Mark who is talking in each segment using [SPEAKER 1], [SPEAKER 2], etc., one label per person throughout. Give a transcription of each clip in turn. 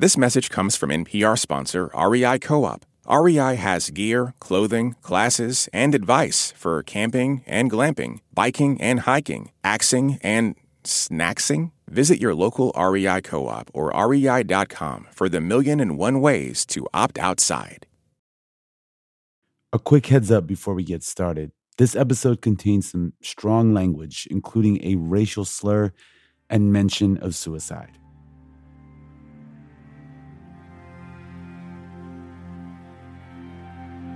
[SPEAKER 1] This message comes from NPR sponsor REI Co op. REI has gear, clothing, classes, and advice for camping and glamping, biking and hiking, axing and snacksing. Visit your local REI co op or rei.com for the million and one ways to opt outside.
[SPEAKER 2] A quick heads up before we get started. This episode contains some strong language, including a racial slur and mention of suicide.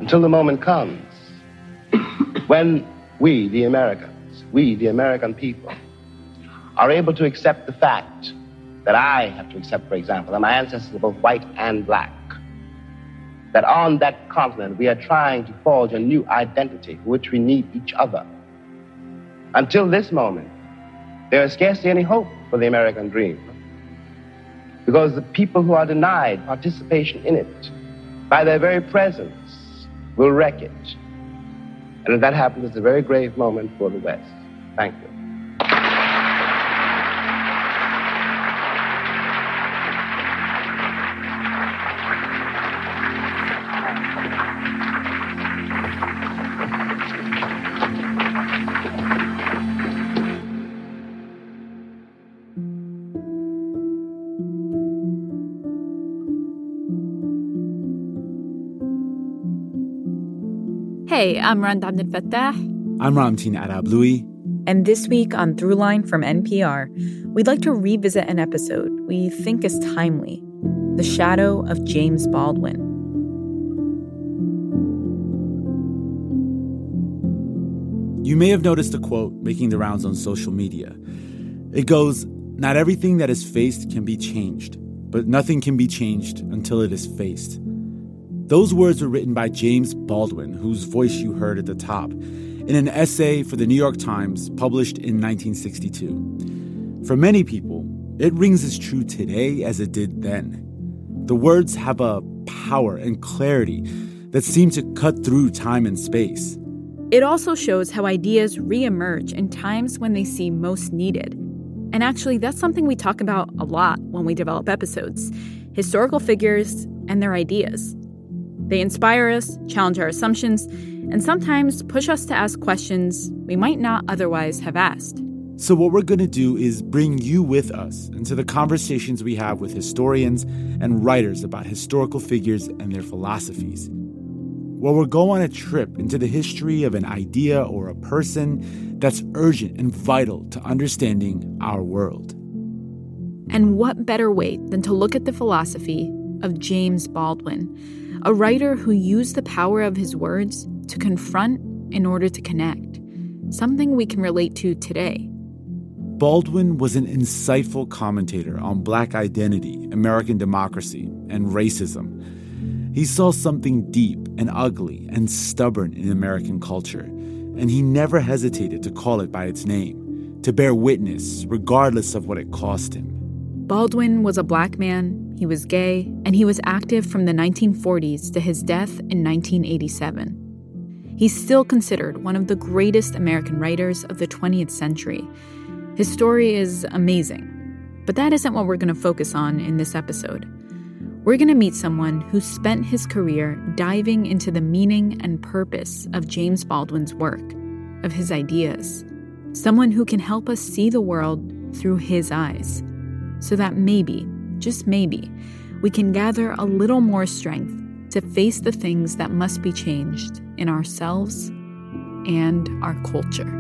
[SPEAKER 3] Until the moment comes when we, the Americans, we, the American people, are able to accept the fact that I have to accept, for example, that my ancestors are both white and black. That on that continent we are trying to forge a new identity for which we need each other. Until this moment, there is scarcely any hope for the American dream. Because the people who are denied participation in it, by their very presence, will wreck it. And if that happens, it's a very grave moment for the West. Thank you.
[SPEAKER 4] Hey, I'm Rand Abdel Fattah.
[SPEAKER 2] I'm Ramtin Arablouei.
[SPEAKER 4] And this week on Throughline from NPR, we'd like to revisit an episode we think is timely The Shadow of James Baldwin.
[SPEAKER 2] You may have noticed a quote making the rounds on social media. It goes, Not everything that is faced can be changed, but nothing can be changed until it is faced. Those words were written by James Baldwin, whose voice you heard at the top, in an essay for the New York Times published in 1962. For many people, it rings as true today as it did then. The words have a power and clarity that seem to cut through time and space.
[SPEAKER 4] It also shows how ideas reemerge in times when they seem most needed. And actually, that's something we talk about a lot when we develop episodes historical figures and their ideas. They inspire us, challenge our assumptions, and sometimes push us to ask questions we might not otherwise have asked.
[SPEAKER 2] So, what we're going to do is bring you with us into the conversations we have with historians and writers about historical figures and their philosophies. Where we'll go on a trip into the history of an idea or a person that's urgent and vital to understanding our world.
[SPEAKER 4] And what better way than to look at the philosophy of James Baldwin? A writer who used the power of his words to confront in order to connect, something we can relate to today.
[SPEAKER 2] Baldwin was an insightful commentator on Black identity, American democracy, and racism. He saw something deep and ugly and stubborn in American culture, and he never hesitated to call it by its name, to bear witness, regardless of what it cost him.
[SPEAKER 4] Baldwin was a black man he was gay, and he was active from the 1940s to his death in 1987. He's still considered one of the greatest American writers of the 20th century. His story is amazing, but that isn't what we're going to focus on in this episode. We're going to meet someone who spent his career diving into the meaning and purpose of James Baldwin's work, of his ideas. Someone who can help us see the world through his eyes, so that maybe just maybe, we can gather a little more strength to face the things that must be changed in ourselves and our culture.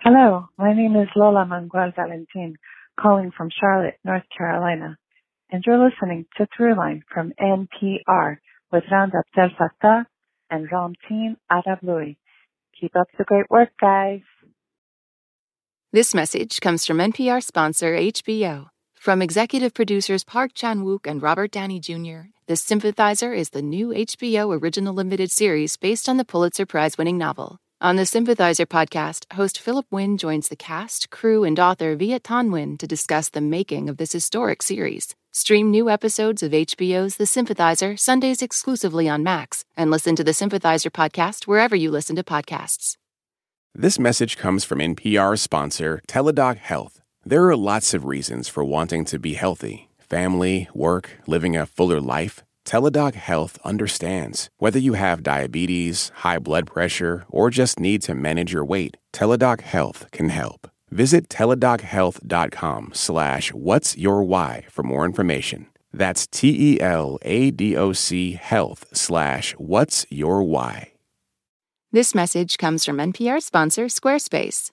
[SPEAKER 5] Hello, my name is Lola Manguel Valentin, calling from Charlotte, North Carolina, and you're listening to Throughline from NPR with Rand Abdel Fattah and Ramtin Arablouei. Keep up the great work, guys.
[SPEAKER 6] This message comes from NPR sponsor HBO. From executive producers Park Chan Wook and Robert Downey Jr., The Sympathizer is the new HBO original limited series based on the Pulitzer Prize winning novel. On the Sympathizer podcast, host Philip Wynn joins the cast, crew, and author Viet Thanh Nguyen to discuss the making of this historic series. Stream new episodes of HBO's The Sympathizer Sundays exclusively on Max, and listen to the Sympathizer podcast wherever you listen to podcasts.
[SPEAKER 1] This message comes from NPR sponsor Teladoc Health. There are lots of reasons for wanting to be healthy family, work, living a fuller life. Teladoc Health understands. Whether you have diabetes, high blood pressure, or just need to manage your weight, Teladoc Health can help. Visit teladochealth.com slash what's your why for more information. That's T-E-L-A-D-O-C health slash what's your why.
[SPEAKER 6] This message comes from NPR sponsor Squarespace.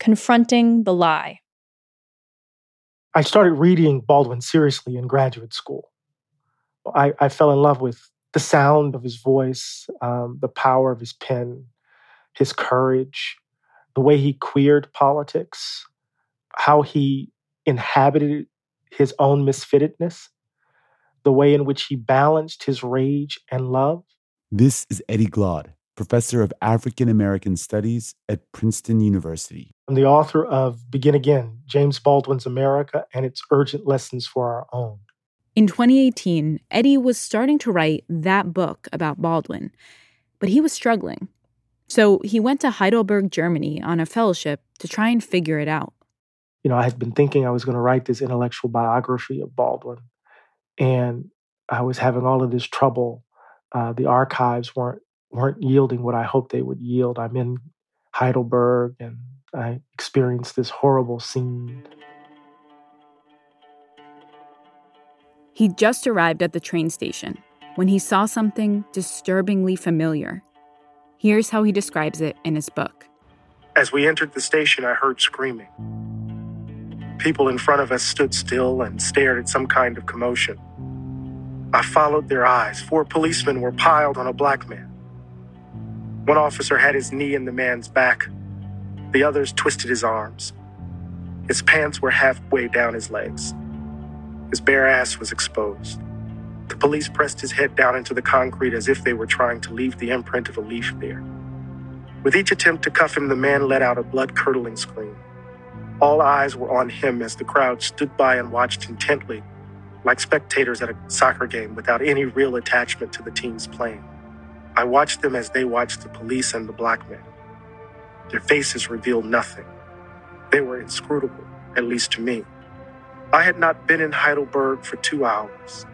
[SPEAKER 7] Confronting the Lie.
[SPEAKER 8] I started reading Baldwin seriously in graduate school. I, I fell in love with the sound of his voice, um, the power of his pen, his courage, the way he queered politics, how he inhabited his own misfittedness, the way in which he balanced his rage and love.
[SPEAKER 2] This is Eddie Glaude, professor of African American Studies at Princeton University.
[SPEAKER 8] I'm the author of Begin Again James Baldwin's America and its Urgent Lessons for Our Own.
[SPEAKER 4] In 2018, Eddie was starting to write that book about Baldwin, but he was struggling. So he went to Heidelberg, Germany on a fellowship to try and figure it out
[SPEAKER 8] you know, I had been thinking I was going to write this intellectual biography of Baldwin, and I was having all of this trouble. Uh, the archives weren't weren't yielding what I hoped they would yield. I'm in Heidelberg, and I experienced this horrible scene.
[SPEAKER 4] He just arrived at the train station when he saw something disturbingly familiar. Here's how he describes it in his book.
[SPEAKER 8] As we entered the station, I heard screaming. People in front of us stood still and stared at some kind of commotion. I followed their eyes. Four policemen were piled on a black man. One officer had his knee in the man's back. The others twisted his arms. His pants were halfway down his legs. His bare ass was exposed. The police pressed his head down into the concrete as if they were trying to leave the imprint of a leaf there. With each attempt to cuff him, the man let out a blood curdling scream. All eyes were on him as the crowd stood by and watched intently, like spectators at a soccer game without any real attachment to the teams playing. I watched them as they watched the police and the black man. Their faces revealed nothing. They were inscrutable, at least to me. I had not been in Heidelberg for two hours,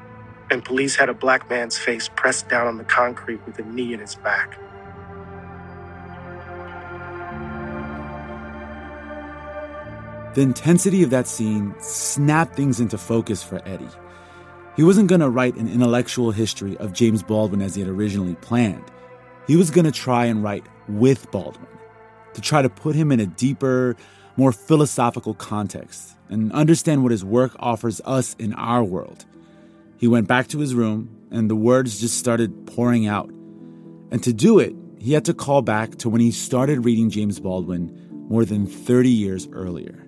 [SPEAKER 8] and police had a black man's face pressed down on the concrete with a knee in his back.
[SPEAKER 2] The intensity of that scene snapped things into focus for Eddie. He wasn't going to write an intellectual history of James Baldwin as he had originally planned. He was going to try and write with Baldwin, to try to put him in a deeper, more philosophical context and understand what his work offers us in our world. He went back to his room and the words just started pouring out. And to do it, he had to call back to when he started reading James Baldwin more than 30 years earlier.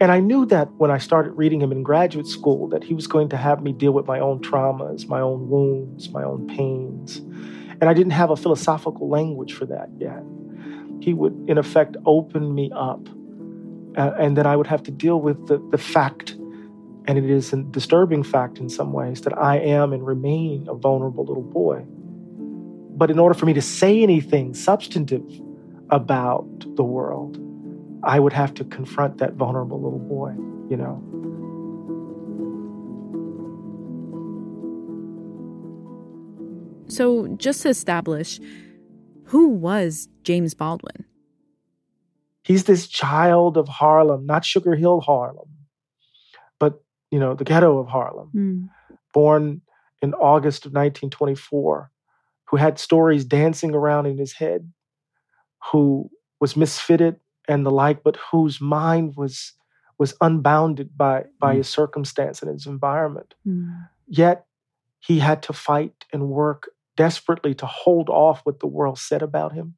[SPEAKER 8] And I knew that when I started reading him in graduate school, that he was going to have me deal with my own traumas, my own wounds, my own pains. And I didn't have a philosophical language for that yet. He would, in effect, open me up. Uh, and then I would have to deal with the, the fact, and it is a disturbing fact in some ways, that I am and remain a vulnerable little boy. But in order for me to say anything substantive about the world, I would have to confront that vulnerable little boy, you know.
[SPEAKER 4] So, just to establish, who was James Baldwin?
[SPEAKER 8] He's this child of Harlem, not Sugar Hill Harlem, but, you know, the ghetto of Harlem, mm. born in August of 1924, who had stories dancing around in his head, who was misfitted and the like, but whose mind was was unbounded by by mm. his circumstance and his environment. Mm. Yet he had to fight and work desperately to hold off what the world said about him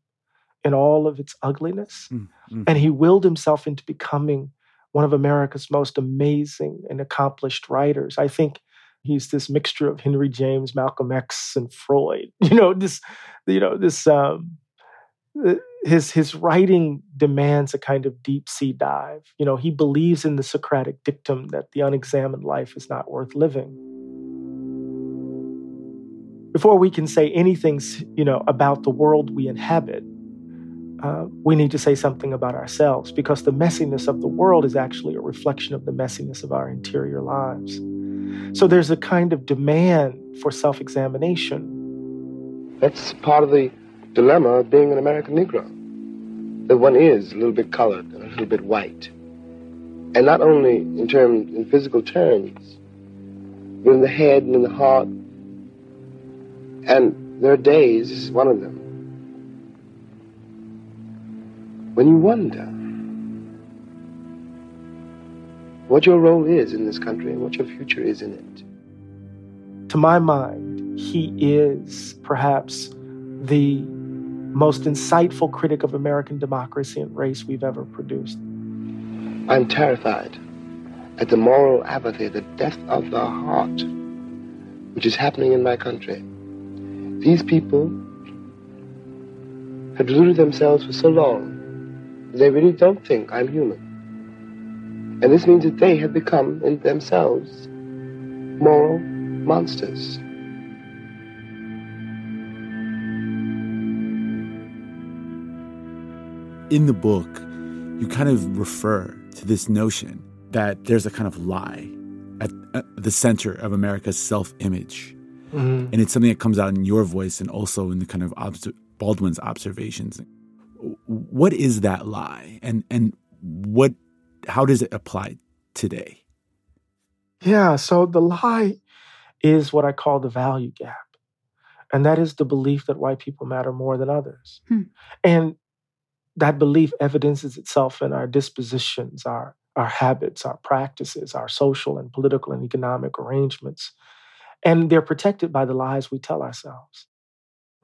[SPEAKER 8] in all of its ugliness. Mm. And he willed himself into becoming one of America's most amazing and accomplished writers. I think he's this mixture of Henry James, Malcolm X, and Freud. You know, this, you know, this um, his his writing demands a kind of deep sea dive. You know, he believes in the Socratic dictum that the unexamined life is not worth living. Before we can say anything, you know, about the world we inhabit, uh, we need to say something about ourselves because the messiness of the world is actually a reflection of the messiness of our interior lives. So there's a kind of demand for self examination.
[SPEAKER 3] That's part of the dilemma of being an American Negro. That one is a little bit colored and a little bit white. And not only in terms, in physical terms, but in the head and in the heart. And there are days, this is one of them, when you wonder what your role is in this country and what your future is in it.
[SPEAKER 8] To my mind, he is perhaps the most insightful critic of American democracy and race we've ever produced.
[SPEAKER 3] I'm terrified at the moral apathy, the death of the heart, which is happening in my country. These people have deluded themselves for so long, they really don't think I'm human. And this means that they have become, in themselves, moral monsters.
[SPEAKER 2] In the book, you kind of refer to this notion that there's a kind of lie at, at the center of America's self image. Mm-hmm. And it's something that comes out in your voice and also in the kind of obs- Baldwin's observations. What is that lie? And, and what, how does it apply today?
[SPEAKER 8] Yeah, so the lie is what I call the value gap. And that is the belief that white people matter more than others. Hmm. And that belief evidences itself in our dispositions, our, our habits, our practices, our social and political and economic arrangements. And they're protected by the lies we tell ourselves.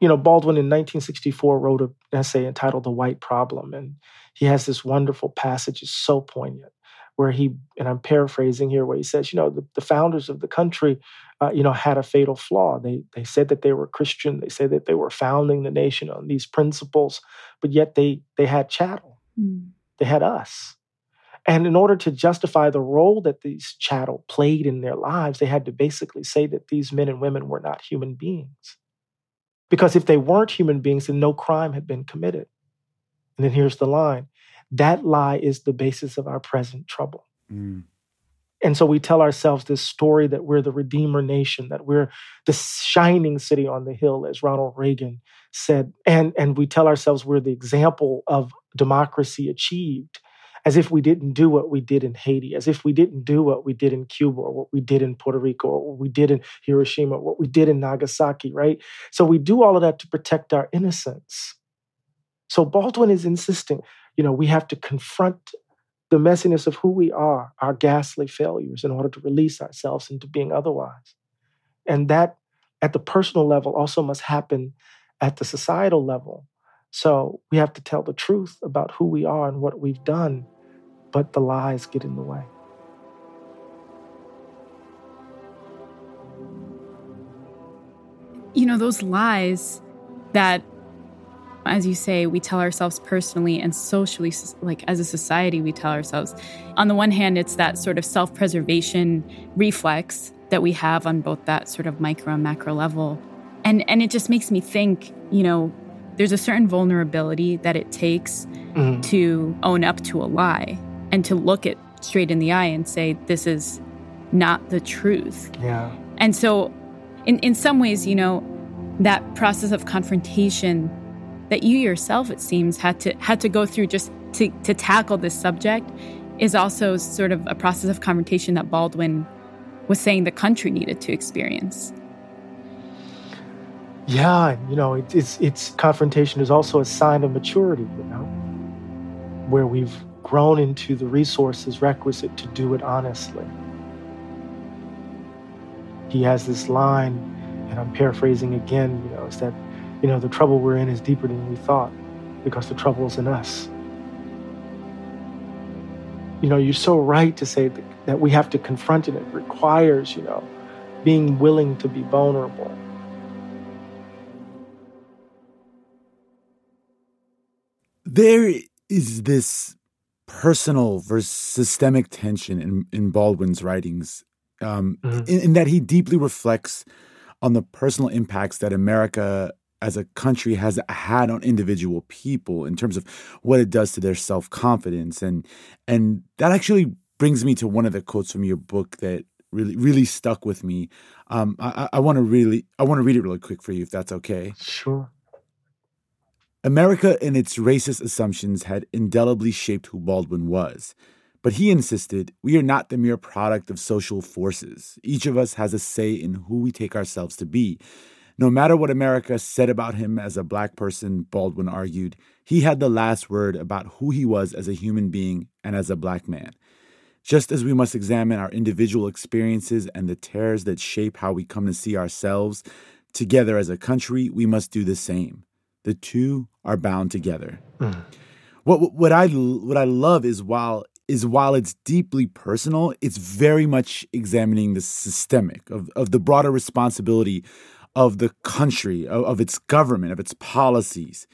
[SPEAKER 8] You know, Baldwin in 1964 wrote an essay entitled The White Problem. And he has this wonderful passage, it's so poignant, where he, and I'm paraphrasing here, where he says, you know, the, the founders of the country uh, you know, had a fatal flaw. They they said that they were Christian. They said that they were founding the nation on these principles, but yet they they had chattel. Mm. They had us. And in order to justify the role that these chattel played in their lives, they had to basically say that these men and women were not human beings. Because if they weren't human beings, then no crime had been committed. And then here's the line that lie is the basis of our present trouble. Mm. And so we tell ourselves this story that we're the Redeemer nation, that we're the shining city on the hill, as Ronald Reagan said. And, and we tell ourselves we're the example of democracy achieved, as if we didn't do what we did in Haiti, as if we didn't do what we did in Cuba, or what we did in Puerto Rico, or what we did in Hiroshima, or what we did in Nagasaki, right? So we do all of that to protect our innocence. So Baldwin is insisting, you know, we have to confront the messiness of who we are, our ghastly failures, in order to release ourselves into being otherwise. And that, at the personal level, also must happen at the societal level. So we have to tell the truth about who we are and what we've done, but the lies get in the way.
[SPEAKER 4] You know, those lies that as you say, we tell ourselves personally and socially, like as a society, we tell ourselves. On the one hand, it's that sort of self preservation reflex that we have on both that sort of micro and macro level. And, and it just makes me think, you know, there's a certain vulnerability that it takes mm-hmm. to own up to a lie and to look it straight in the eye and say, this is not the truth.
[SPEAKER 8] Yeah.
[SPEAKER 4] And so, in, in some ways, you know, that process of confrontation that you yourself, it seems, had to had to go through just to, to tackle this subject is also sort of a process of confrontation that Baldwin was saying the country needed to experience.
[SPEAKER 8] Yeah, you know, it, it's it's confrontation is also a sign of maturity. You know, where we've grown into the resources requisite to do it honestly. He has this line, and I'm paraphrasing again, you know, is that, you know, the trouble we're in is deeper than we thought because the trouble is in us. You know, you're so right to say that, that we have to confront it. It requires, you know, being willing to be vulnerable.
[SPEAKER 2] There is this personal versus systemic tension in, in Baldwin's writings, um, mm-hmm. in, in, that he deeply reflects on the personal impacts that America as a country has had on individual people in terms of what it does to their self confidence, and and that actually brings me to one of the quotes from your book that really really stuck with me. Um, I, I want to really I want to read it really quick for you if that's okay.
[SPEAKER 8] Sure.
[SPEAKER 2] America and its racist assumptions had indelibly shaped who Baldwin was. But he insisted we are not the mere product of social forces. Each of us has a say in who we take ourselves to be. No matter what America said about him as a black person, Baldwin argued, he had the last word about who he was as a human being and as a black man. Just as we must examine our individual experiences and the tears that shape how we come to see ourselves together as a country, we must do the same. The two are bound together. Mm. What what I what I love is while is while it's deeply personal, it's very much examining the systemic of, of the broader responsibility of the country, of, of its government, of its policies.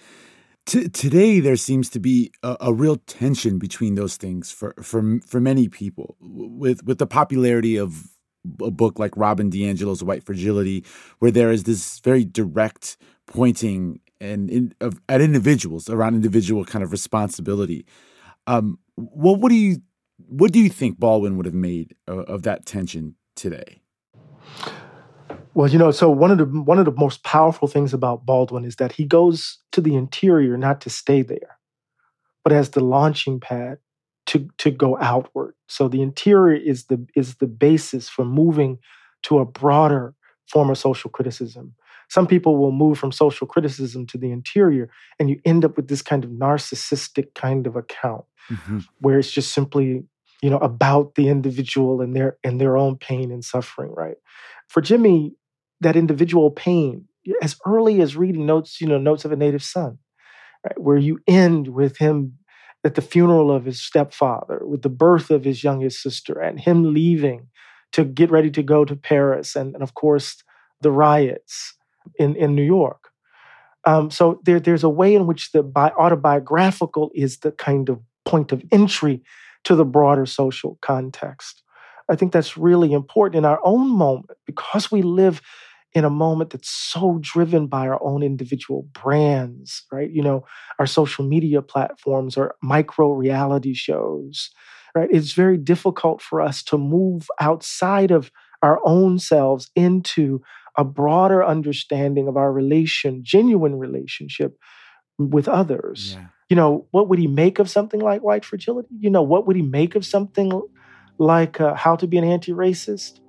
[SPEAKER 2] T- today, there seems to be a, a, real tension between those things for, for, for many people. With, with the popularity of a book like Robin DiAngelo's White Fragility, where there is this very direct pointing and in, of, at individuals around individual kind of responsibility. Um, what what do you what do you think Baldwin would have made of, of that tension today?
[SPEAKER 8] Well, you know, so one of the one of the most powerful things about Baldwin is that he goes to the interior not to stay there, but as the launching pad to to go outward. So the interior is the is the basis for moving to a broader form of social criticism. Some people will move from social criticism to the interior, and you end up with this kind of narcissistic kind of account mm-hmm. where it's just simply you know about the individual and their and their own pain and suffering right for jimmy that individual pain as early as reading notes you know notes of a native son right where you end with him at the funeral of his stepfather with the birth of his youngest sister and him leaving to get ready to go to paris and, and of course the riots in, in new york um, so there, there's a way in which the bi- autobiographical is the kind of point of entry to the broader social context. I think that's really important in our own moment because we live in a moment that's so driven by our own individual brands, right? You know, our social media platforms or micro reality shows, right? It's very difficult for us to move outside of our own selves into a broader understanding of our relation, genuine relationship with others. Yeah you know, what would he make of something like white fragility? You know, what would he make of something like uh, How to Be an Anti Racist?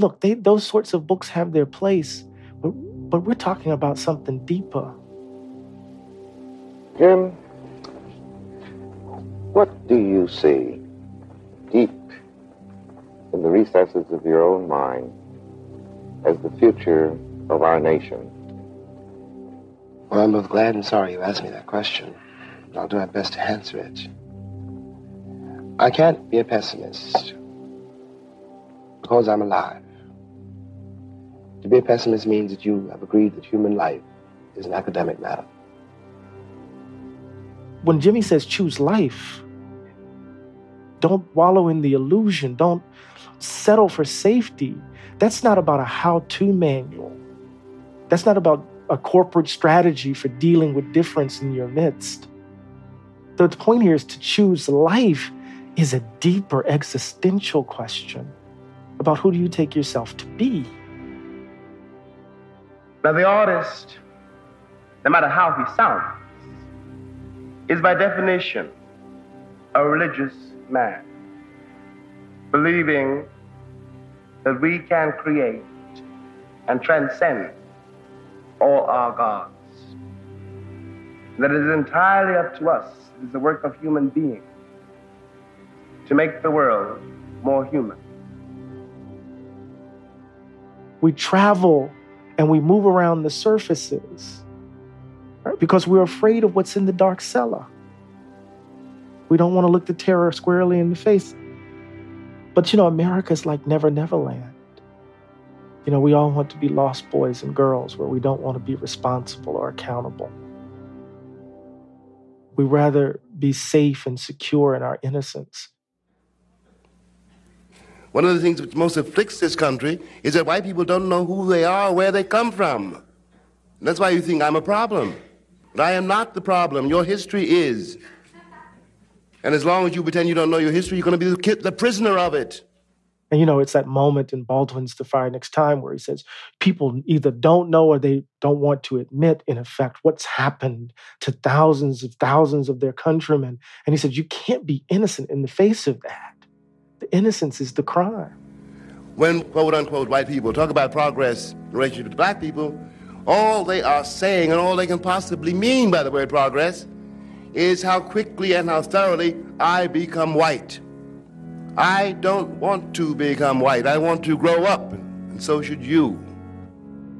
[SPEAKER 8] Look, they, those sorts of books have their place, but, but we're talking about something deeper.
[SPEAKER 3] Jim, what do you see deep in the recesses of your own mind as the future of our nation?
[SPEAKER 9] Well, I'm both glad and sorry you asked me that question. I'll do my best to answer it. I can't be a pessimist because I'm alive. To be a pessimist means that you have agreed that human life is an academic matter.
[SPEAKER 8] When Jimmy says choose life, don't wallow in the illusion, don't settle for safety. That's not about a how to manual. That's not about a corporate strategy for dealing with difference in your midst. The point here is to choose life is a deeper existential question about who do you take yourself to be.
[SPEAKER 3] Now, the artist, no matter how he sounds, is by definition a religious man, believing that we can create and transcend all our gods. That it is entirely up to us It is the work of human beings to make the world more human.
[SPEAKER 8] We travel and we move around the surfaces right? because we're afraid of what's in the dark cellar. We don't want to look the terror squarely in the face. But you know, America's like Never Never Land. You know, we all want to be lost boys and girls where we don't want to be responsible or accountable. We rather be safe and secure in our innocence.
[SPEAKER 9] One of the things which most afflicts this country is that white people don't know who they are where they come from. And that's why you think I'm a problem. But I am not the problem. Your history is. And as long as you pretend you don't know your history, you're going to be the prisoner of it.
[SPEAKER 8] And you know, it's that moment in Baldwin's The Fire Next Time where he says, people either don't know or they don't want to admit, in effect, what's happened to thousands of thousands of their countrymen. And he said, you can't be innocent in the face of that. Innocence is the crime.
[SPEAKER 9] When, quote unquote, white people talk about progress in relationship to black people, all they are saying and all they can possibly mean by the word progress is how quickly and how thoroughly I become white. I don't want to become white. I want to grow up, and so should you.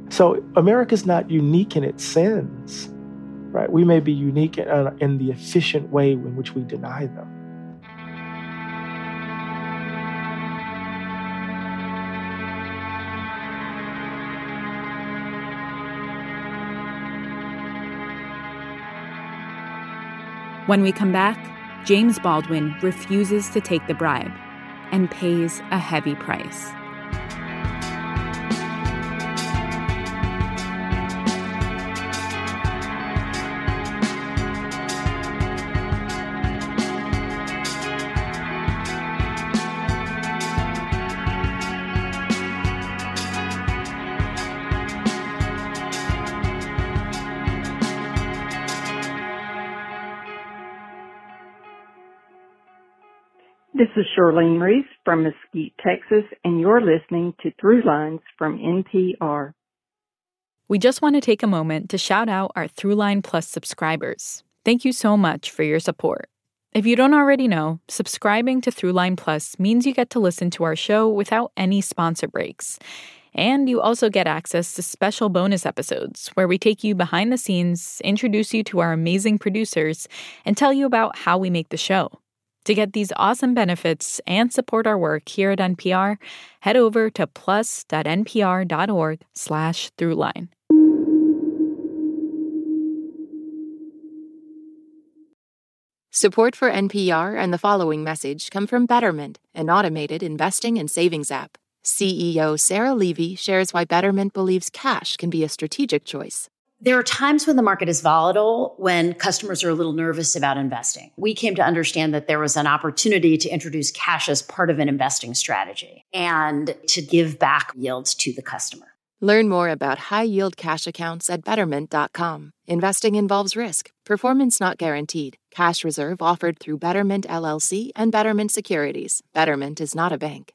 [SPEAKER 8] So America's not unique in its sins, right? We may be unique in, in the efficient way in which we deny them.
[SPEAKER 4] When we come back, James Baldwin refuses to take the bribe and pays a heavy price.
[SPEAKER 10] This is Charlene Reese from Mesquite, Texas, and you're listening to Throughline from NPR.
[SPEAKER 4] We just want to take a moment to shout out our Throughline Plus subscribers. Thank you so much for your support. If you don't already know, subscribing to Throughline Plus means you get to listen to our show without any sponsor breaks. And you also get access to special bonus episodes where we take you behind the scenes, introduce you to our amazing producers, and tell you about how we make the show. To get these awesome benefits and support our work here at NPR, head over to plus.npr.org slash throughline.
[SPEAKER 6] Support for NPR and the following message come from Betterment, an automated investing and savings app. CEO Sarah Levy shares why Betterment believes cash can be a strategic choice.
[SPEAKER 11] There are times when the market is volatile, when customers are a little nervous about investing. We came to understand that there was an opportunity to introduce cash as part of an investing strategy and to give back yields to the customer.
[SPEAKER 6] Learn more about high yield cash accounts at betterment.com. Investing involves risk, performance not guaranteed. Cash reserve offered through Betterment LLC and Betterment Securities. Betterment is not a bank.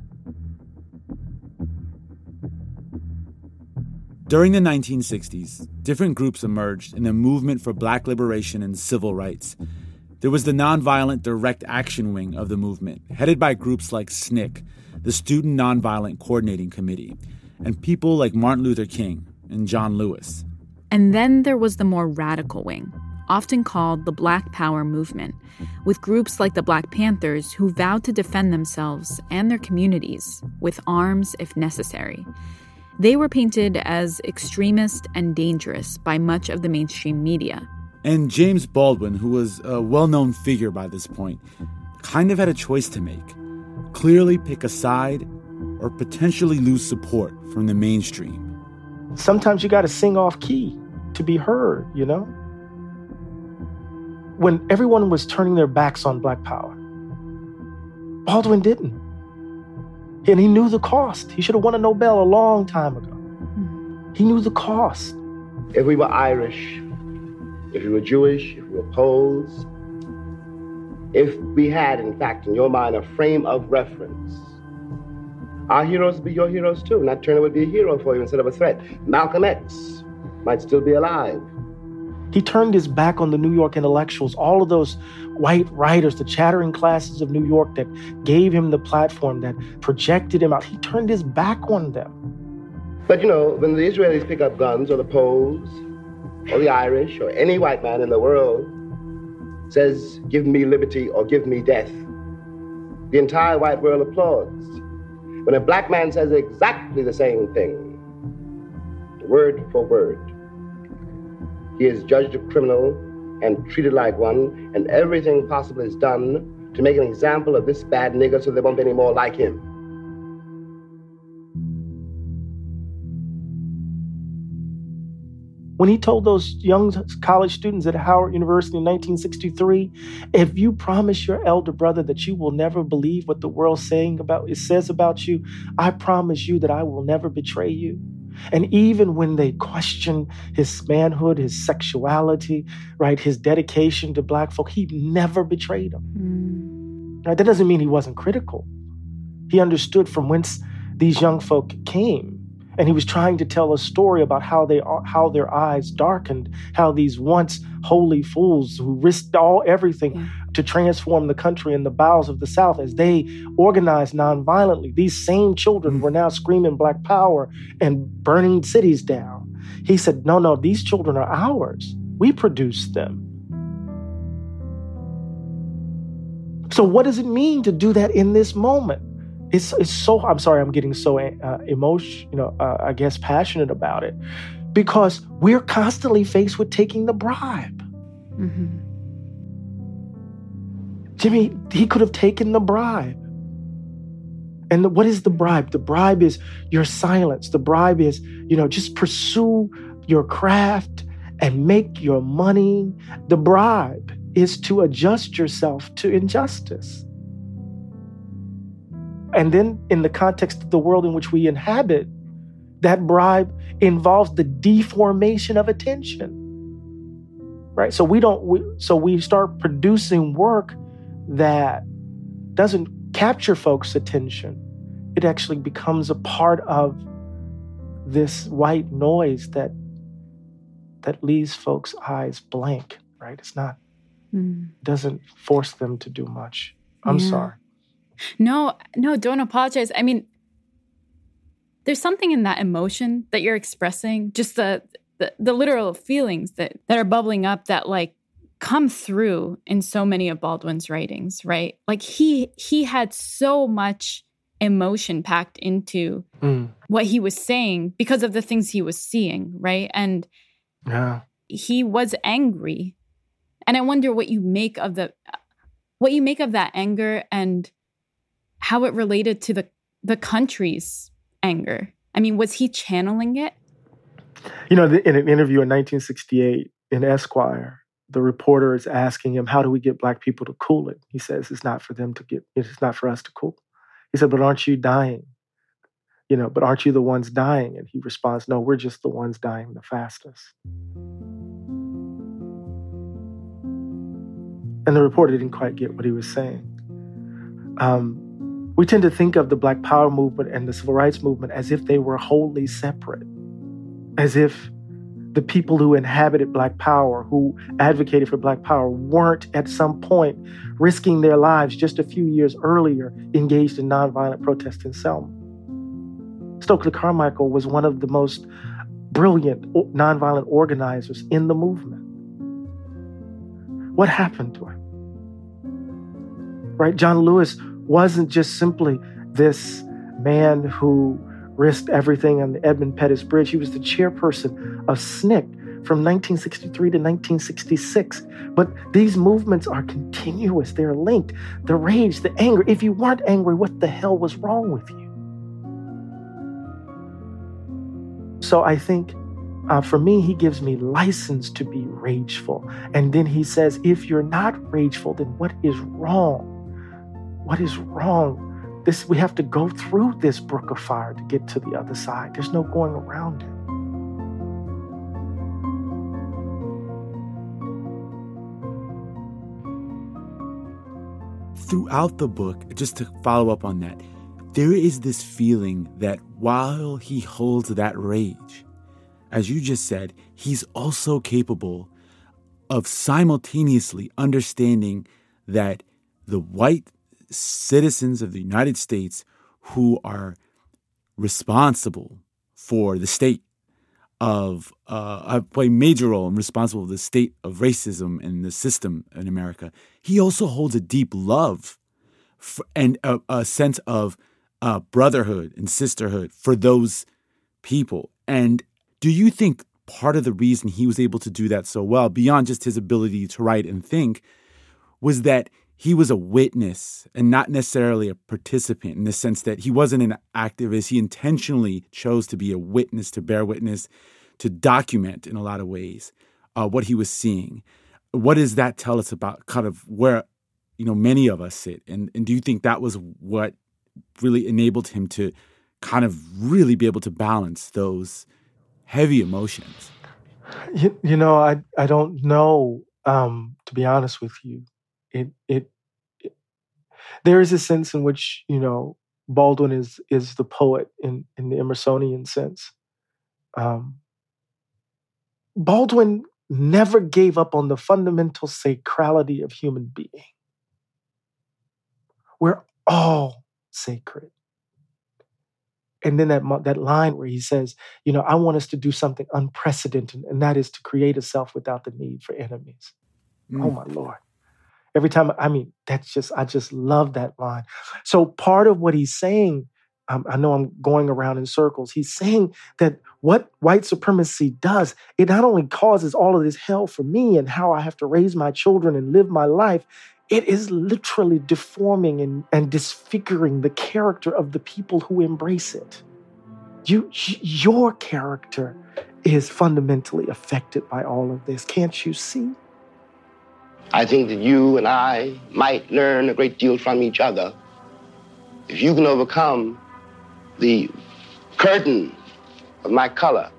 [SPEAKER 2] During the 1960s, different groups emerged in the movement for black liberation and civil rights. There was the Nonviolent Direct Action Wing of the movement, headed by groups like SNCC, the Student Nonviolent Coordinating Committee, and people like Martin Luther King and John Lewis.
[SPEAKER 4] And then there was the more radical wing, often called the Black Power movement, with groups like the Black Panthers who vowed to defend themselves and their communities with arms if necessary. They were painted as extremist and dangerous by much of the mainstream media.
[SPEAKER 2] And James Baldwin, who was a well known figure by this point, kind of had a choice to make clearly pick a side or potentially lose support from the mainstream.
[SPEAKER 8] Sometimes you got to sing off key to be heard, you know? When everyone was turning their backs on Black Power, Baldwin didn't. And he knew the cost. He should have won a Nobel a long time ago. Mm-hmm. He knew the cost.
[SPEAKER 3] If we were Irish, if we were Jewish, if we were Poles, if we had, in fact, in your mind, a frame of reference, our heroes would be your heroes too. Nat Turner would be a hero for you instead of a threat. Malcolm X might still be alive.
[SPEAKER 8] He turned his back on the New York intellectuals, all of those white writers, the chattering classes of New York that gave him the platform, that projected him out. He turned his back on them.
[SPEAKER 3] But you know, when the Israelis pick up guns, or the Poles, or the Irish, or any white man in the world says, Give me liberty or give me death, the entire white world applauds. When a black man says exactly the same thing, word for word, he is judged a criminal and treated like one, and everything possible is done to make an example of this bad nigger so there won't be any more like him.
[SPEAKER 8] When he told those young college students at Howard University in 1963, if you promise your elder brother that you will never believe what the world's saying about it says about you, I promise you that I will never betray you. And even when they question his manhood, his sexuality, right, his dedication to black folk, he never betrayed them. Mm. Right, that doesn't mean he wasn't critical. He understood from whence these young folk came. And he was trying to tell a story about how they how their eyes darkened, how these once holy fools who risked all everything yeah. To transform the country in the bowels of the South as they organized nonviolently. These same children were now screaming black power and burning cities down. He said, No, no, these children are ours. We produced them. So, what does it mean to do that in this moment? It's, it's so, I'm sorry, I'm getting so uh, emotional, you know, uh, I guess passionate about it because we're constantly faced with taking the bribe. Mm-hmm. Jimmy, he could have taken the bribe. And what is the bribe? The bribe is your silence. The bribe is, you know, just pursue your craft and make your money. The bribe is to adjust yourself to injustice. And then, in the context of the world in which we inhabit, that bribe involves the deformation of attention. Right? So we don't we, so we start producing work that doesn't capture folks' attention. It actually becomes a part of this white noise that that leaves folks' eyes blank, right? It's not mm. doesn't force them to do much. I'm yeah. sorry.
[SPEAKER 4] No, no, don't apologize. I mean, there's something in that emotion that you're expressing, just the the, the literal feelings that that are bubbling up that like come through in so many of Baldwin's writings, right? Like he he had so much emotion packed into mm. what he was saying because of the things he was seeing, right? And yeah. he was angry. And I wonder what you make of the what you make of that anger and how it related to the the country's anger. I mean, was he channeling it?
[SPEAKER 8] You know, in an interview in 1968 in Esquire, the reporter is asking him, "How do we get black people to cool it?" He says, "It's not for them to get. It's not for us to cool." He said, "But aren't you dying? You know, but aren't you the ones dying?" And he responds, "No, we're just the ones dying the fastest." And the reporter didn't quite get what he was saying. Um, we tend to think of the Black Power movement and the Civil Rights movement as if they were wholly separate, as if the people who inhabited Black Power, who advocated for Black Power, weren't at some point risking their lives just a few years earlier engaged in nonviolent protest in Selma. Stokely Carmichael was one of the most brilliant nonviolent organizers in the movement. What happened to him? Right? John Lewis wasn't just simply this man who risked everything on the Edmund Pettus Bridge. He was the chairperson of SNCC from 1963 to 1966. But these movements are continuous, they're linked. The rage, the anger. If you weren't angry, what the hell was wrong with you? So I think uh, for me, he gives me license to be rageful. And then he says, if you're not rageful, then what is wrong? What is wrong? This we have to go through this brook of fire to get to the other side. There's no going around it.
[SPEAKER 2] Throughout the book, just to follow up on that, there is this feeling that while he holds that rage, as you just said, he's also capable of simultaneously understanding that the white citizens of the United States who are responsible for the state of uh, play a major role and responsible for the state of racism and the system in America. He also holds a deep love for, and a, a, sense of uh, brotherhood and sisterhood for those people. And do you think part of the reason he was able to do that so well, beyond just his ability to write and think, was that he was a witness and not necessarily a participant in the sense that he wasn't an activist. He intentionally chose to be a witness, to bear witness, to document in a lot of ways uh, what he was seeing. What does that tell us about kind of where, you know, many of us sit? And, and do you think that was what really enabled him to kind of really be able to balance those heavy emotions?
[SPEAKER 8] You, you know, I, I don't know, um, to be honest with you it, it it there is a sense in which you know Baldwin is is the poet in in the Emersonian sense. Um, Baldwin never gave up on the fundamental sacrality of human being. We're all sacred. And then that that line where he says, you know, I want us to do something unprecedented, and that is to create a self without the need for enemies. Mm. Oh my Lord. Every time, I mean, that's just, I just love that line. So part of what he's saying, um, I know I'm going around in circles. He's saying that what white supremacy does, it not only causes all of this hell for me and how I have to raise my children and live my life, it is literally deforming and, and disfiguring the character of the people who embrace it. You, your character is fundamentally affected by all of this. Can't you see?
[SPEAKER 3] I think that you and I might learn a great deal from each other if you can overcome the curtain of my color.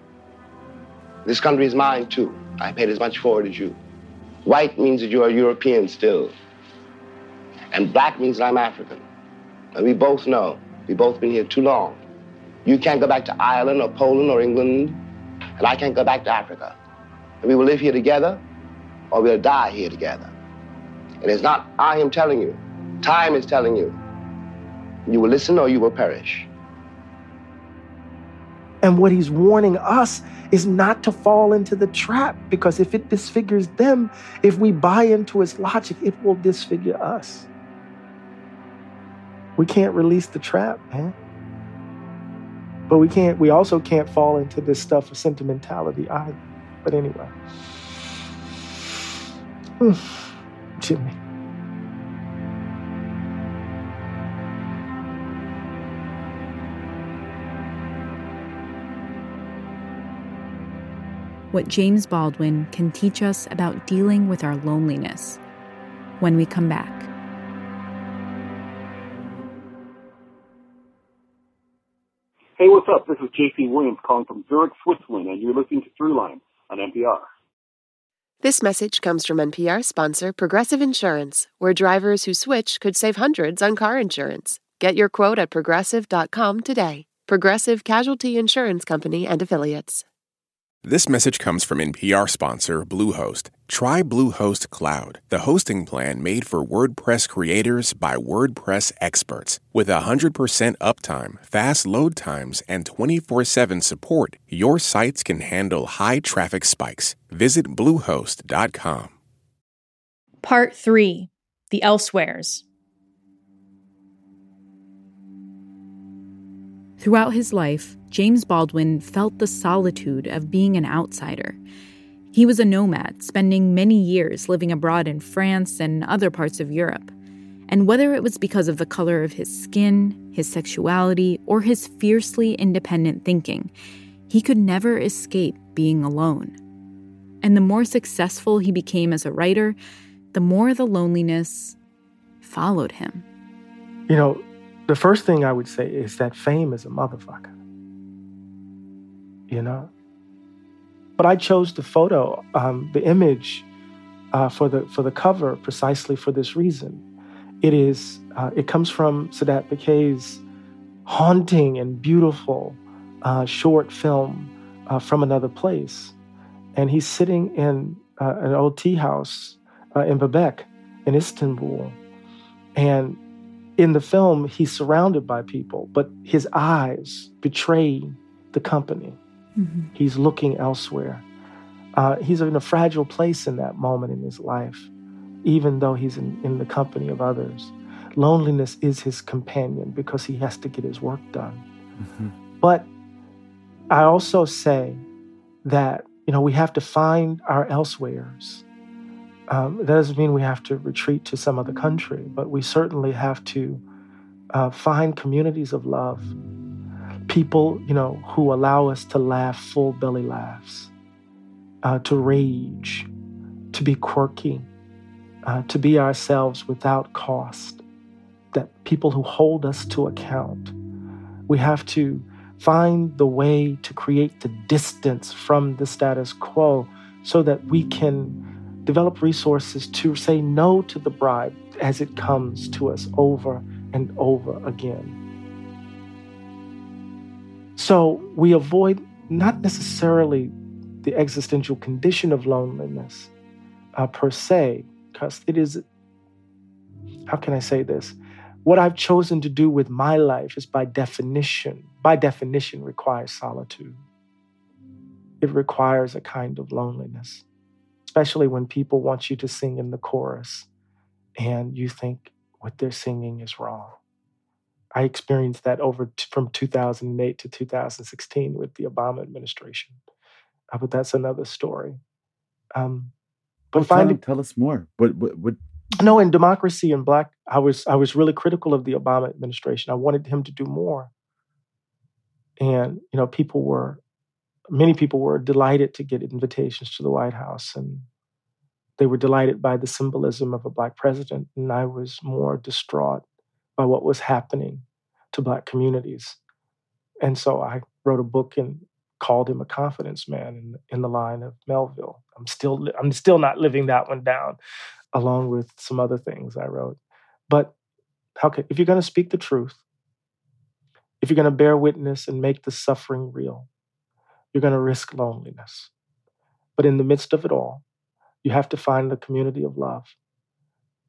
[SPEAKER 3] This country is mine too. I paid as much for it as you. White means that you are European still. And black means that I'm African. And we both know, we've both been here too long. You can't go back to Ireland or Poland or England, and I can't go back to Africa. And we will live here together or we'll die here together. And it's not I am telling you, time is telling you. You will listen or you will perish.
[SPEAKER 8] And what he's warning us is not to fall into the trap because if it disfigures them, if we buy into his logic, it will disfigure us. We can't release the trap, man. But we can't, we also can't fall into this stuff of sentimentality either. But anyway. Jimmy.
[SPEAKER 4] What James Baldwin can teach us about dealing with our loneliness when we come back.
[SPEAKER 12] Hey, what's up? This is JP Williams calling from Zurich, Switzerland, and you're listening to Throughline on NPR.
[SPEAKER 13] This message comes from NPR sponsor Progressive Insurance, where drivers who switch could save hundreds on car insurance. Get your quote at progressive.com today. Progressive Casualty Insurance Company and Affiliates.
[SPEAKER 1] This message comes from NPR sponsor Bluehost. Try Bluehost Cloud, the hosting plan made for WordPress creators by WordPress experts. With 100% uptime, fast load times, and 24 7 support, your sites can handle high traffic spikes. Visit Bluehost.com.
[SPEAKER 7] Part 3 The Elsewheres.
[SPEAKER 4] Throughout his life, James Baldwin felt the solitude of being an outsider. He was a nomad, spending many years living abroad in France and other parts of Europe. And whether it was because of the color of his skin, his sexuality, or his fiercely independent thinking, he could never escape being alone. And the more successful he became as a writer, the more the loneliness followed him.
[SPEAKER 8] You know, the first thing I would say is that fame is a motherfucker. You know? But I chose the photo, um, the image uh, for the for the cover precisely for this reason. It is uh, it comes from Sedat Pakay's haunting and beautiful uh, short film uh, from another place, and he's sitting in uh, an old tea house uh, in Bebek in Istanbul, and in the film, he's surrounded by people, but his eyes betray the company. Mm-hmm. He's looking elsewhere. Uh, he's in a fragile place in that moment in his life, even though he's in, in the company of others. Loneliness is his companion because he has to get his work done. Mm-hmm. But I also say that you know we have to find our elsewheres um, that doesn't mean we have to retreat to some other country, but we certainly have to uh, find communities of love, people, you know, who allow us to laugh full belly laughs, uh, to rage, to be quirky, uh, to be ourselves without cost. That people who hold us to account. We have to find the way to create the distance from the status quo so that we can develop resources to say no to the bribe as it comes to us over and over again. So we avoid not necessarily the existential condition of loneliness uh, per se, because it is, how can I say this? What I've chosen to do with my life is by definition, by definition, requires solitude. It requires a kind of loneliness especially when people want you to sing in the chorus and you think what they're singing is wrong. I experienced that over t- from 2008 to 2016 with the Obama administration, uh, but that's another story. Um,
[SPEAKER 2] but well, finding, tell, tell, us more. What, what, what?
[SPEAKER 8] No, in Democracy in Black, I was I was really critical of the Obama administration. I wanted him to do more, and you know, people were many people were delighted to get invitations to the White House, and they were delighted by the symbolism of a Black president. And I was more distraught by what was happening to Black communities. And so I wrote a book and called him a confidence man in, in the line of Melville. I'm still I'm still not living that one down, along with some other things I wrote. But how can if you're going to speak the truth, if you're going to bear witness and make the suffering real, you're going to risk loneliness. But in the midst of it all, you have to find a community of love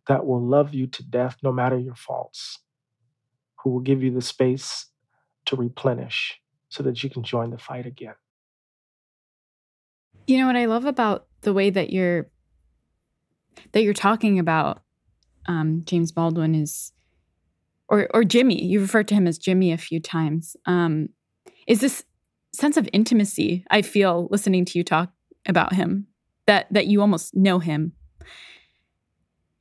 [SPEAKER 8] that will love you to death no matter your faults, who will give you the space to replenish so that you can join the fight again.
[SPEAKER 4] You know what I love about the way that you're that you're talking about um, James Baldwin is, or or Jimmy. You referred to him as Jimmy a few times. Um, is this sense of intimacy I feel listening to you talk about him that that you almost know him.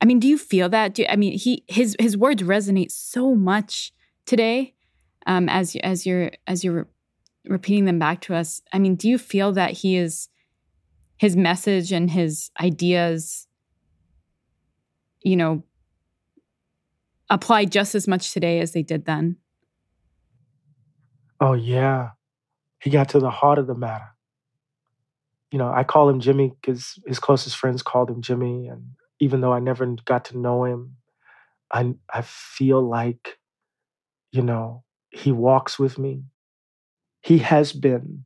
[SPEAKER 4] I mean, do you feel that? Do, I mean, he his his words resonate so much today um, as as you're as you're repeating them back to us. I mean, do you feel that he is his message and his ideas, you know, apply just as much today as they did then?
[SPEAKER 8] Oh yeah, he got to the heart of the matter. You know, I call him Jimmy because his closest friends called him Jimmy, and even though I never got to know him, I I feel like, you know, he walks with me. He has been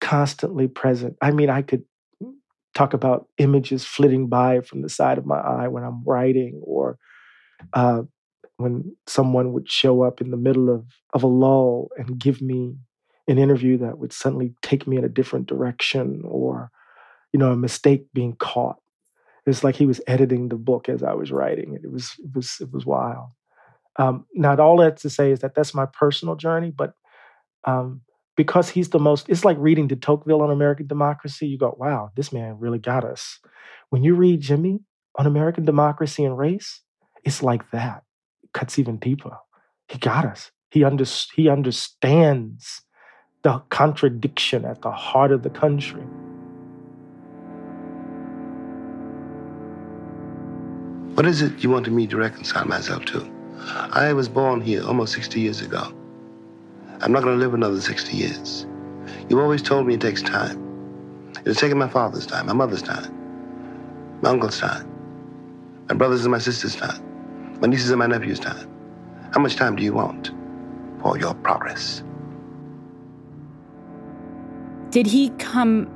[SPEAKER 8] constantly present. I mean, I could talk about images flitting by from the side of my eye when I'm writing, or uh, when someone would show up in the middle of, of a lull and give me an interview that would suddenly take me in a different direction or you know a mistake being caught it's like he was editing the book as i was writing it it was it was it was wild um, all that to say is that that's my personal journey but Um, because he's the most, it's like reading de Tocqueville on American democracy. You go, wow, this man really got us. When you read Jimmy on American democracy and race, it's like that. It cuts even deeper. He got us. He, under, he understands the contradiction at the heart of the country.
[SPEAKER 9] What is it you wanted me to reconcile myself to? I was born here almost 60 years ago. I'm not going to live another 60 years. You've always told me it takes time. It has taken my father's time, my mother's time, my uncle's time, my brother's and my sister's time, my nieces and my nephew's time. How much time do you want for your progress?
[SPEAKER 4] Did he come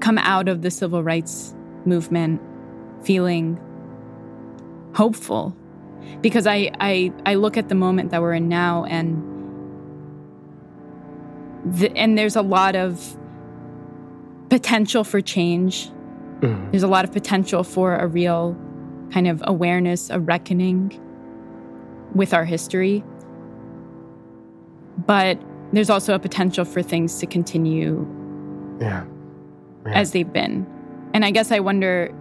[SPEAKER 4] come out of the civil rights movement feeling hopeful? Because I I I look at the moment that we're in now and the, and there's a lot of potential for change. Mm. There's a lot of potential for a real kind of awareness, a reckoning with our history. But there's also a potential for things to continue
[SPEAKER 8] yeah.
[SPEAKER 4] yeah. as they've been. And I guess I wonder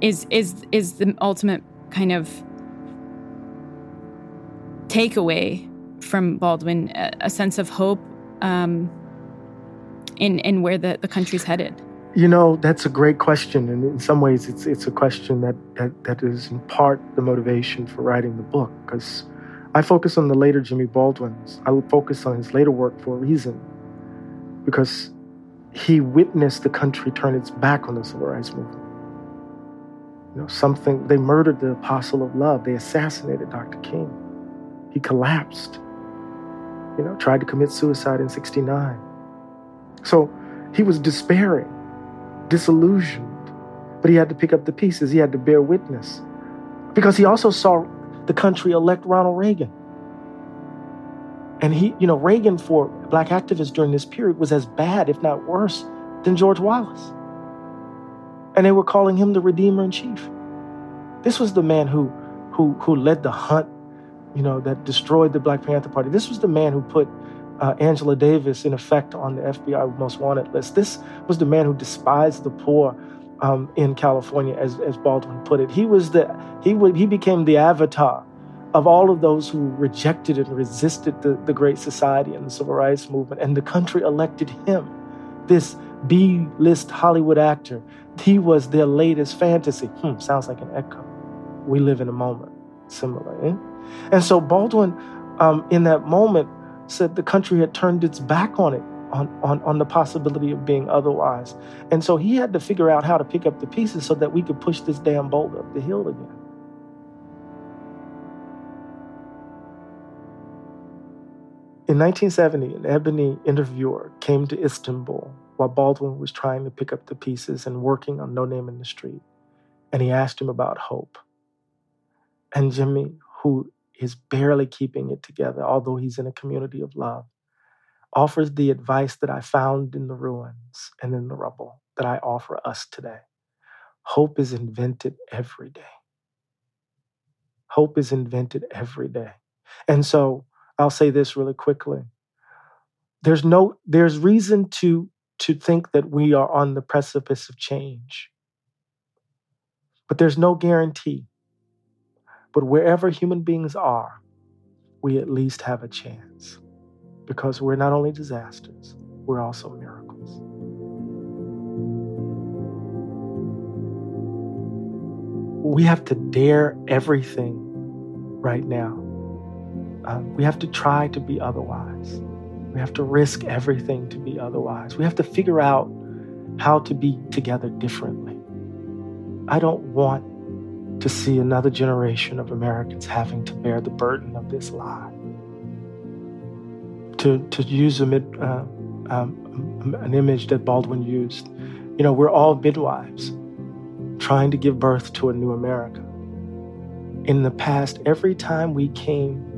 [SPEAKER 4] is is is the ultimate kind of takeaway from Baldwin a, a sense of hope um, in in where the, the country's headed?
[SPEAKER 8] You know, that's a great question, and in some ways, it's it's a question that that, that is in part the motivation for writing the book because I focus on the later Jimmy Baldwin's. I focus on his later work for a reason, because he witnessed the country turn its back on the civil rights movement. You know, something they murdered the apostle of love. They assassinated Dr. King. He collapsed. You know, tried to commit suicide in 69. So he was despairing, disillusioned, but he had to pick up the pieces. He had to bear witness. Because he also saw the country elect Ronald Reagan. And he, you know, Reagan for black activists during this period was as bad, if not worse, than George Wallace. And they were calling him the Redeemer in Chief. This was the man who, who, who led the hunt, you know, that destroyed the Black Panther Party. This was the man who put uh, Angela Davis in effect on the FBI most wanted list. This was the man who despised the poor um, in California, as, as Baldwin put it. He was the he would he became the avatar of all of those who rejected and resisted the, the Great Society and the Civil Rights Movement, and the country elected him, this B-list Hollywood actor. He was their latest fantasy. Hmm, sounds like an echo. We live in a moment similar. Eh? And so Baldwin, um, in that moment, said the country had turned its back on it on, on, on the possibility of being otherwise. And so he had to figure out how to pick up the pieces so that we could push this damn boulder up the hill again. In 1970, an ebony interviewer came to Istanbul while Baldwin was trying to pick up the pieces and working on No Name in the Street. And he asked him about hope. And Jimmy, who is barely keeping it together, although he's in a community of love, offers the advice that I found in the ruins and in the rubble that I offer us today. Hope is invented every day. Hope is invented every day. And so I'll say this really quickly. There's no there's reason to to think that we are on the precipice of change. But there's no guarantee. But wherever human beings are, we at least have a chance because we're not only disasters, we're also miracles. We have to dare everything right now. Um, we have to try to be otherwise. We have to risk everything to be otherwise. We have to figure out how to be together differently. I don't want to see another generation of Americans having to bear the burden of this lie to, to use a uh, um, an image that Baldwin used. You know, we're all midwives trying to give birth to a new America. In the past, every time we came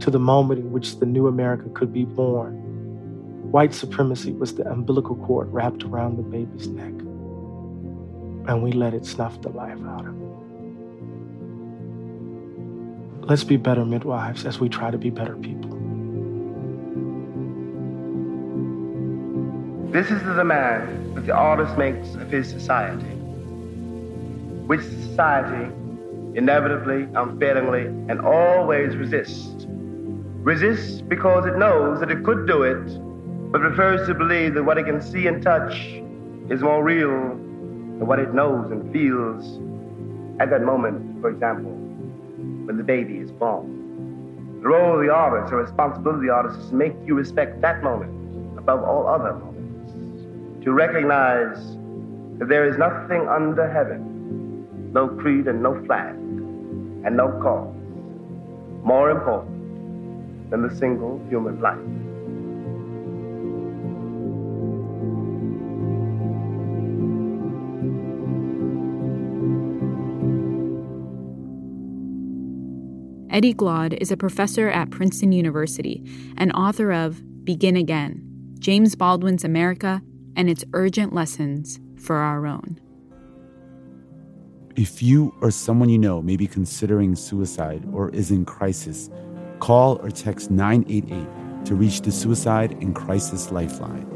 [SPEAKER 8] to the moment in which the new America could be born, white supremacy was the umbilical cord wrapped around the baby's neck. And we let it snuff the life out of it. Let's be better midwives as we try to be better people.
[SPEAKER 3] This is the demand that the artist makes of his society, which society inevitably, unfailingly, and always resists. Resists because it knows that it could do it, but prefers to believe that what it can see and touch is more real than what it knows and feels at that moment, for example, when the baby is born. The role of the artist, the responsibility of the artist, is to make you respect that moment above all other moments. To recognize that there is nothing under heaven, no creed and no flag, and no cause, more important than the single human life.
[SPEAKER 4] Eddie Glaude is a professor at Princeton University and author of Begin Again James Baldwin's America and its Urgent Lessons for Our Own.
[SPEAKER 2] If you or someone you know may be considering suicide or is in crisis, call or text 988 to reach the Suicide and Crisis Lifeline.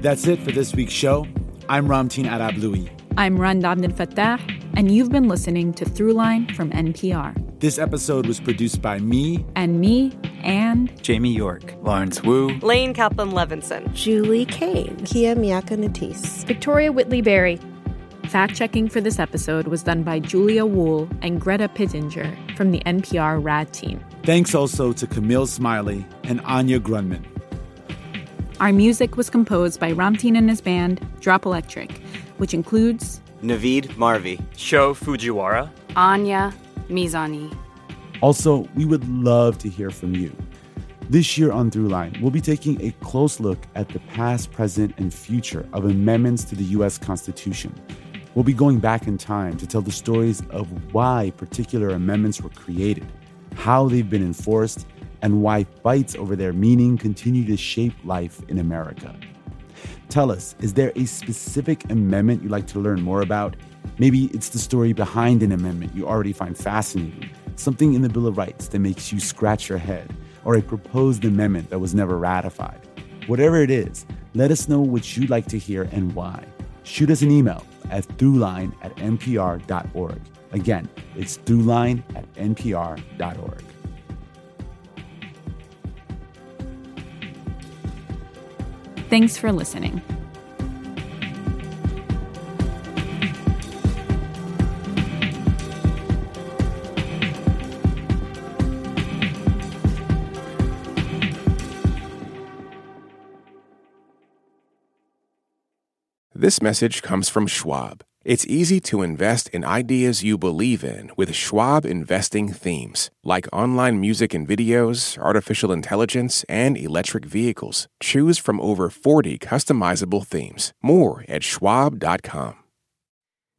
[SPEAKER 2] That's it for this week's show. I'm Ramtin Arablouei.
[SPEAKER 4] I'm Rand Abdel Fattah, and you've been listening to Throughline from NPR.
[SPEAKER 2] This episode was produced by me
[SPEAKER 4] and me and
[SPEAKER 14] Jamie York, Lawrence Wu,
[SPEAKER 15] Lane Kaplan Levenson,
[SPEAKER 16] Julie Caine, Kia Miakka Natisse,
[SPEAKER 7] Victoria Whitley Berry.
[SPEAKER 4] Fact checking for this episode was done by Julia Wool and Greta Pittenger from the NPR RAD team.
[SPEAKER 2] Thanks also to Camille Smiley and Anya Grundmann.
[SPEAKER 4] Our music was composed by Ramtin and his band, Drop Electric, which includes
[SPEAKER 14] Navid Marvi,
[SPEAKER 17] Sho Fujiwara,
[SPEAKER 18] Anya Mizani.
[SPEAKER 2] Also, we would love to hear from you. This year on Throughline, we'll be taking a close look at the past, present, and future of amendments to the U.S. Constitution. We'll be going back in time to tell the stories of why particular amendments were created, how they've been enforced, and why fights over their meaning continue to shape life in America. Tell us, is there a specific amendment you'd like to learn more about? Maybe it's the story behind an amendment you already find fascinating, something in the Bill of Rights that makes you scratch your head, or a proposed amendment that was never ratified. Whatever it is, let us know what you'd like to hear and why. Shoot us an email at throughline at npr.org. Again, it's throughline at npr.org.
[SPEAKER 4] Thanks for listening.
[SPEAKER 1] This message comes from Schwab. It's easy to invest in ideas you believe in with Schwab investing themes, like online music and videos, artificial intelligence, and electric vehicles. Choose from over 40 customizable themes. More at schwab.com.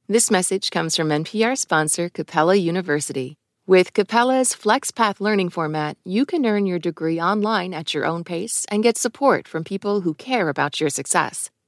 [SPEAKER 6] This message comes from NPR sponsor Capella University. With Capella's FlexPath learning format, you can earn your degree online at your own pace and get support from people who care about your success.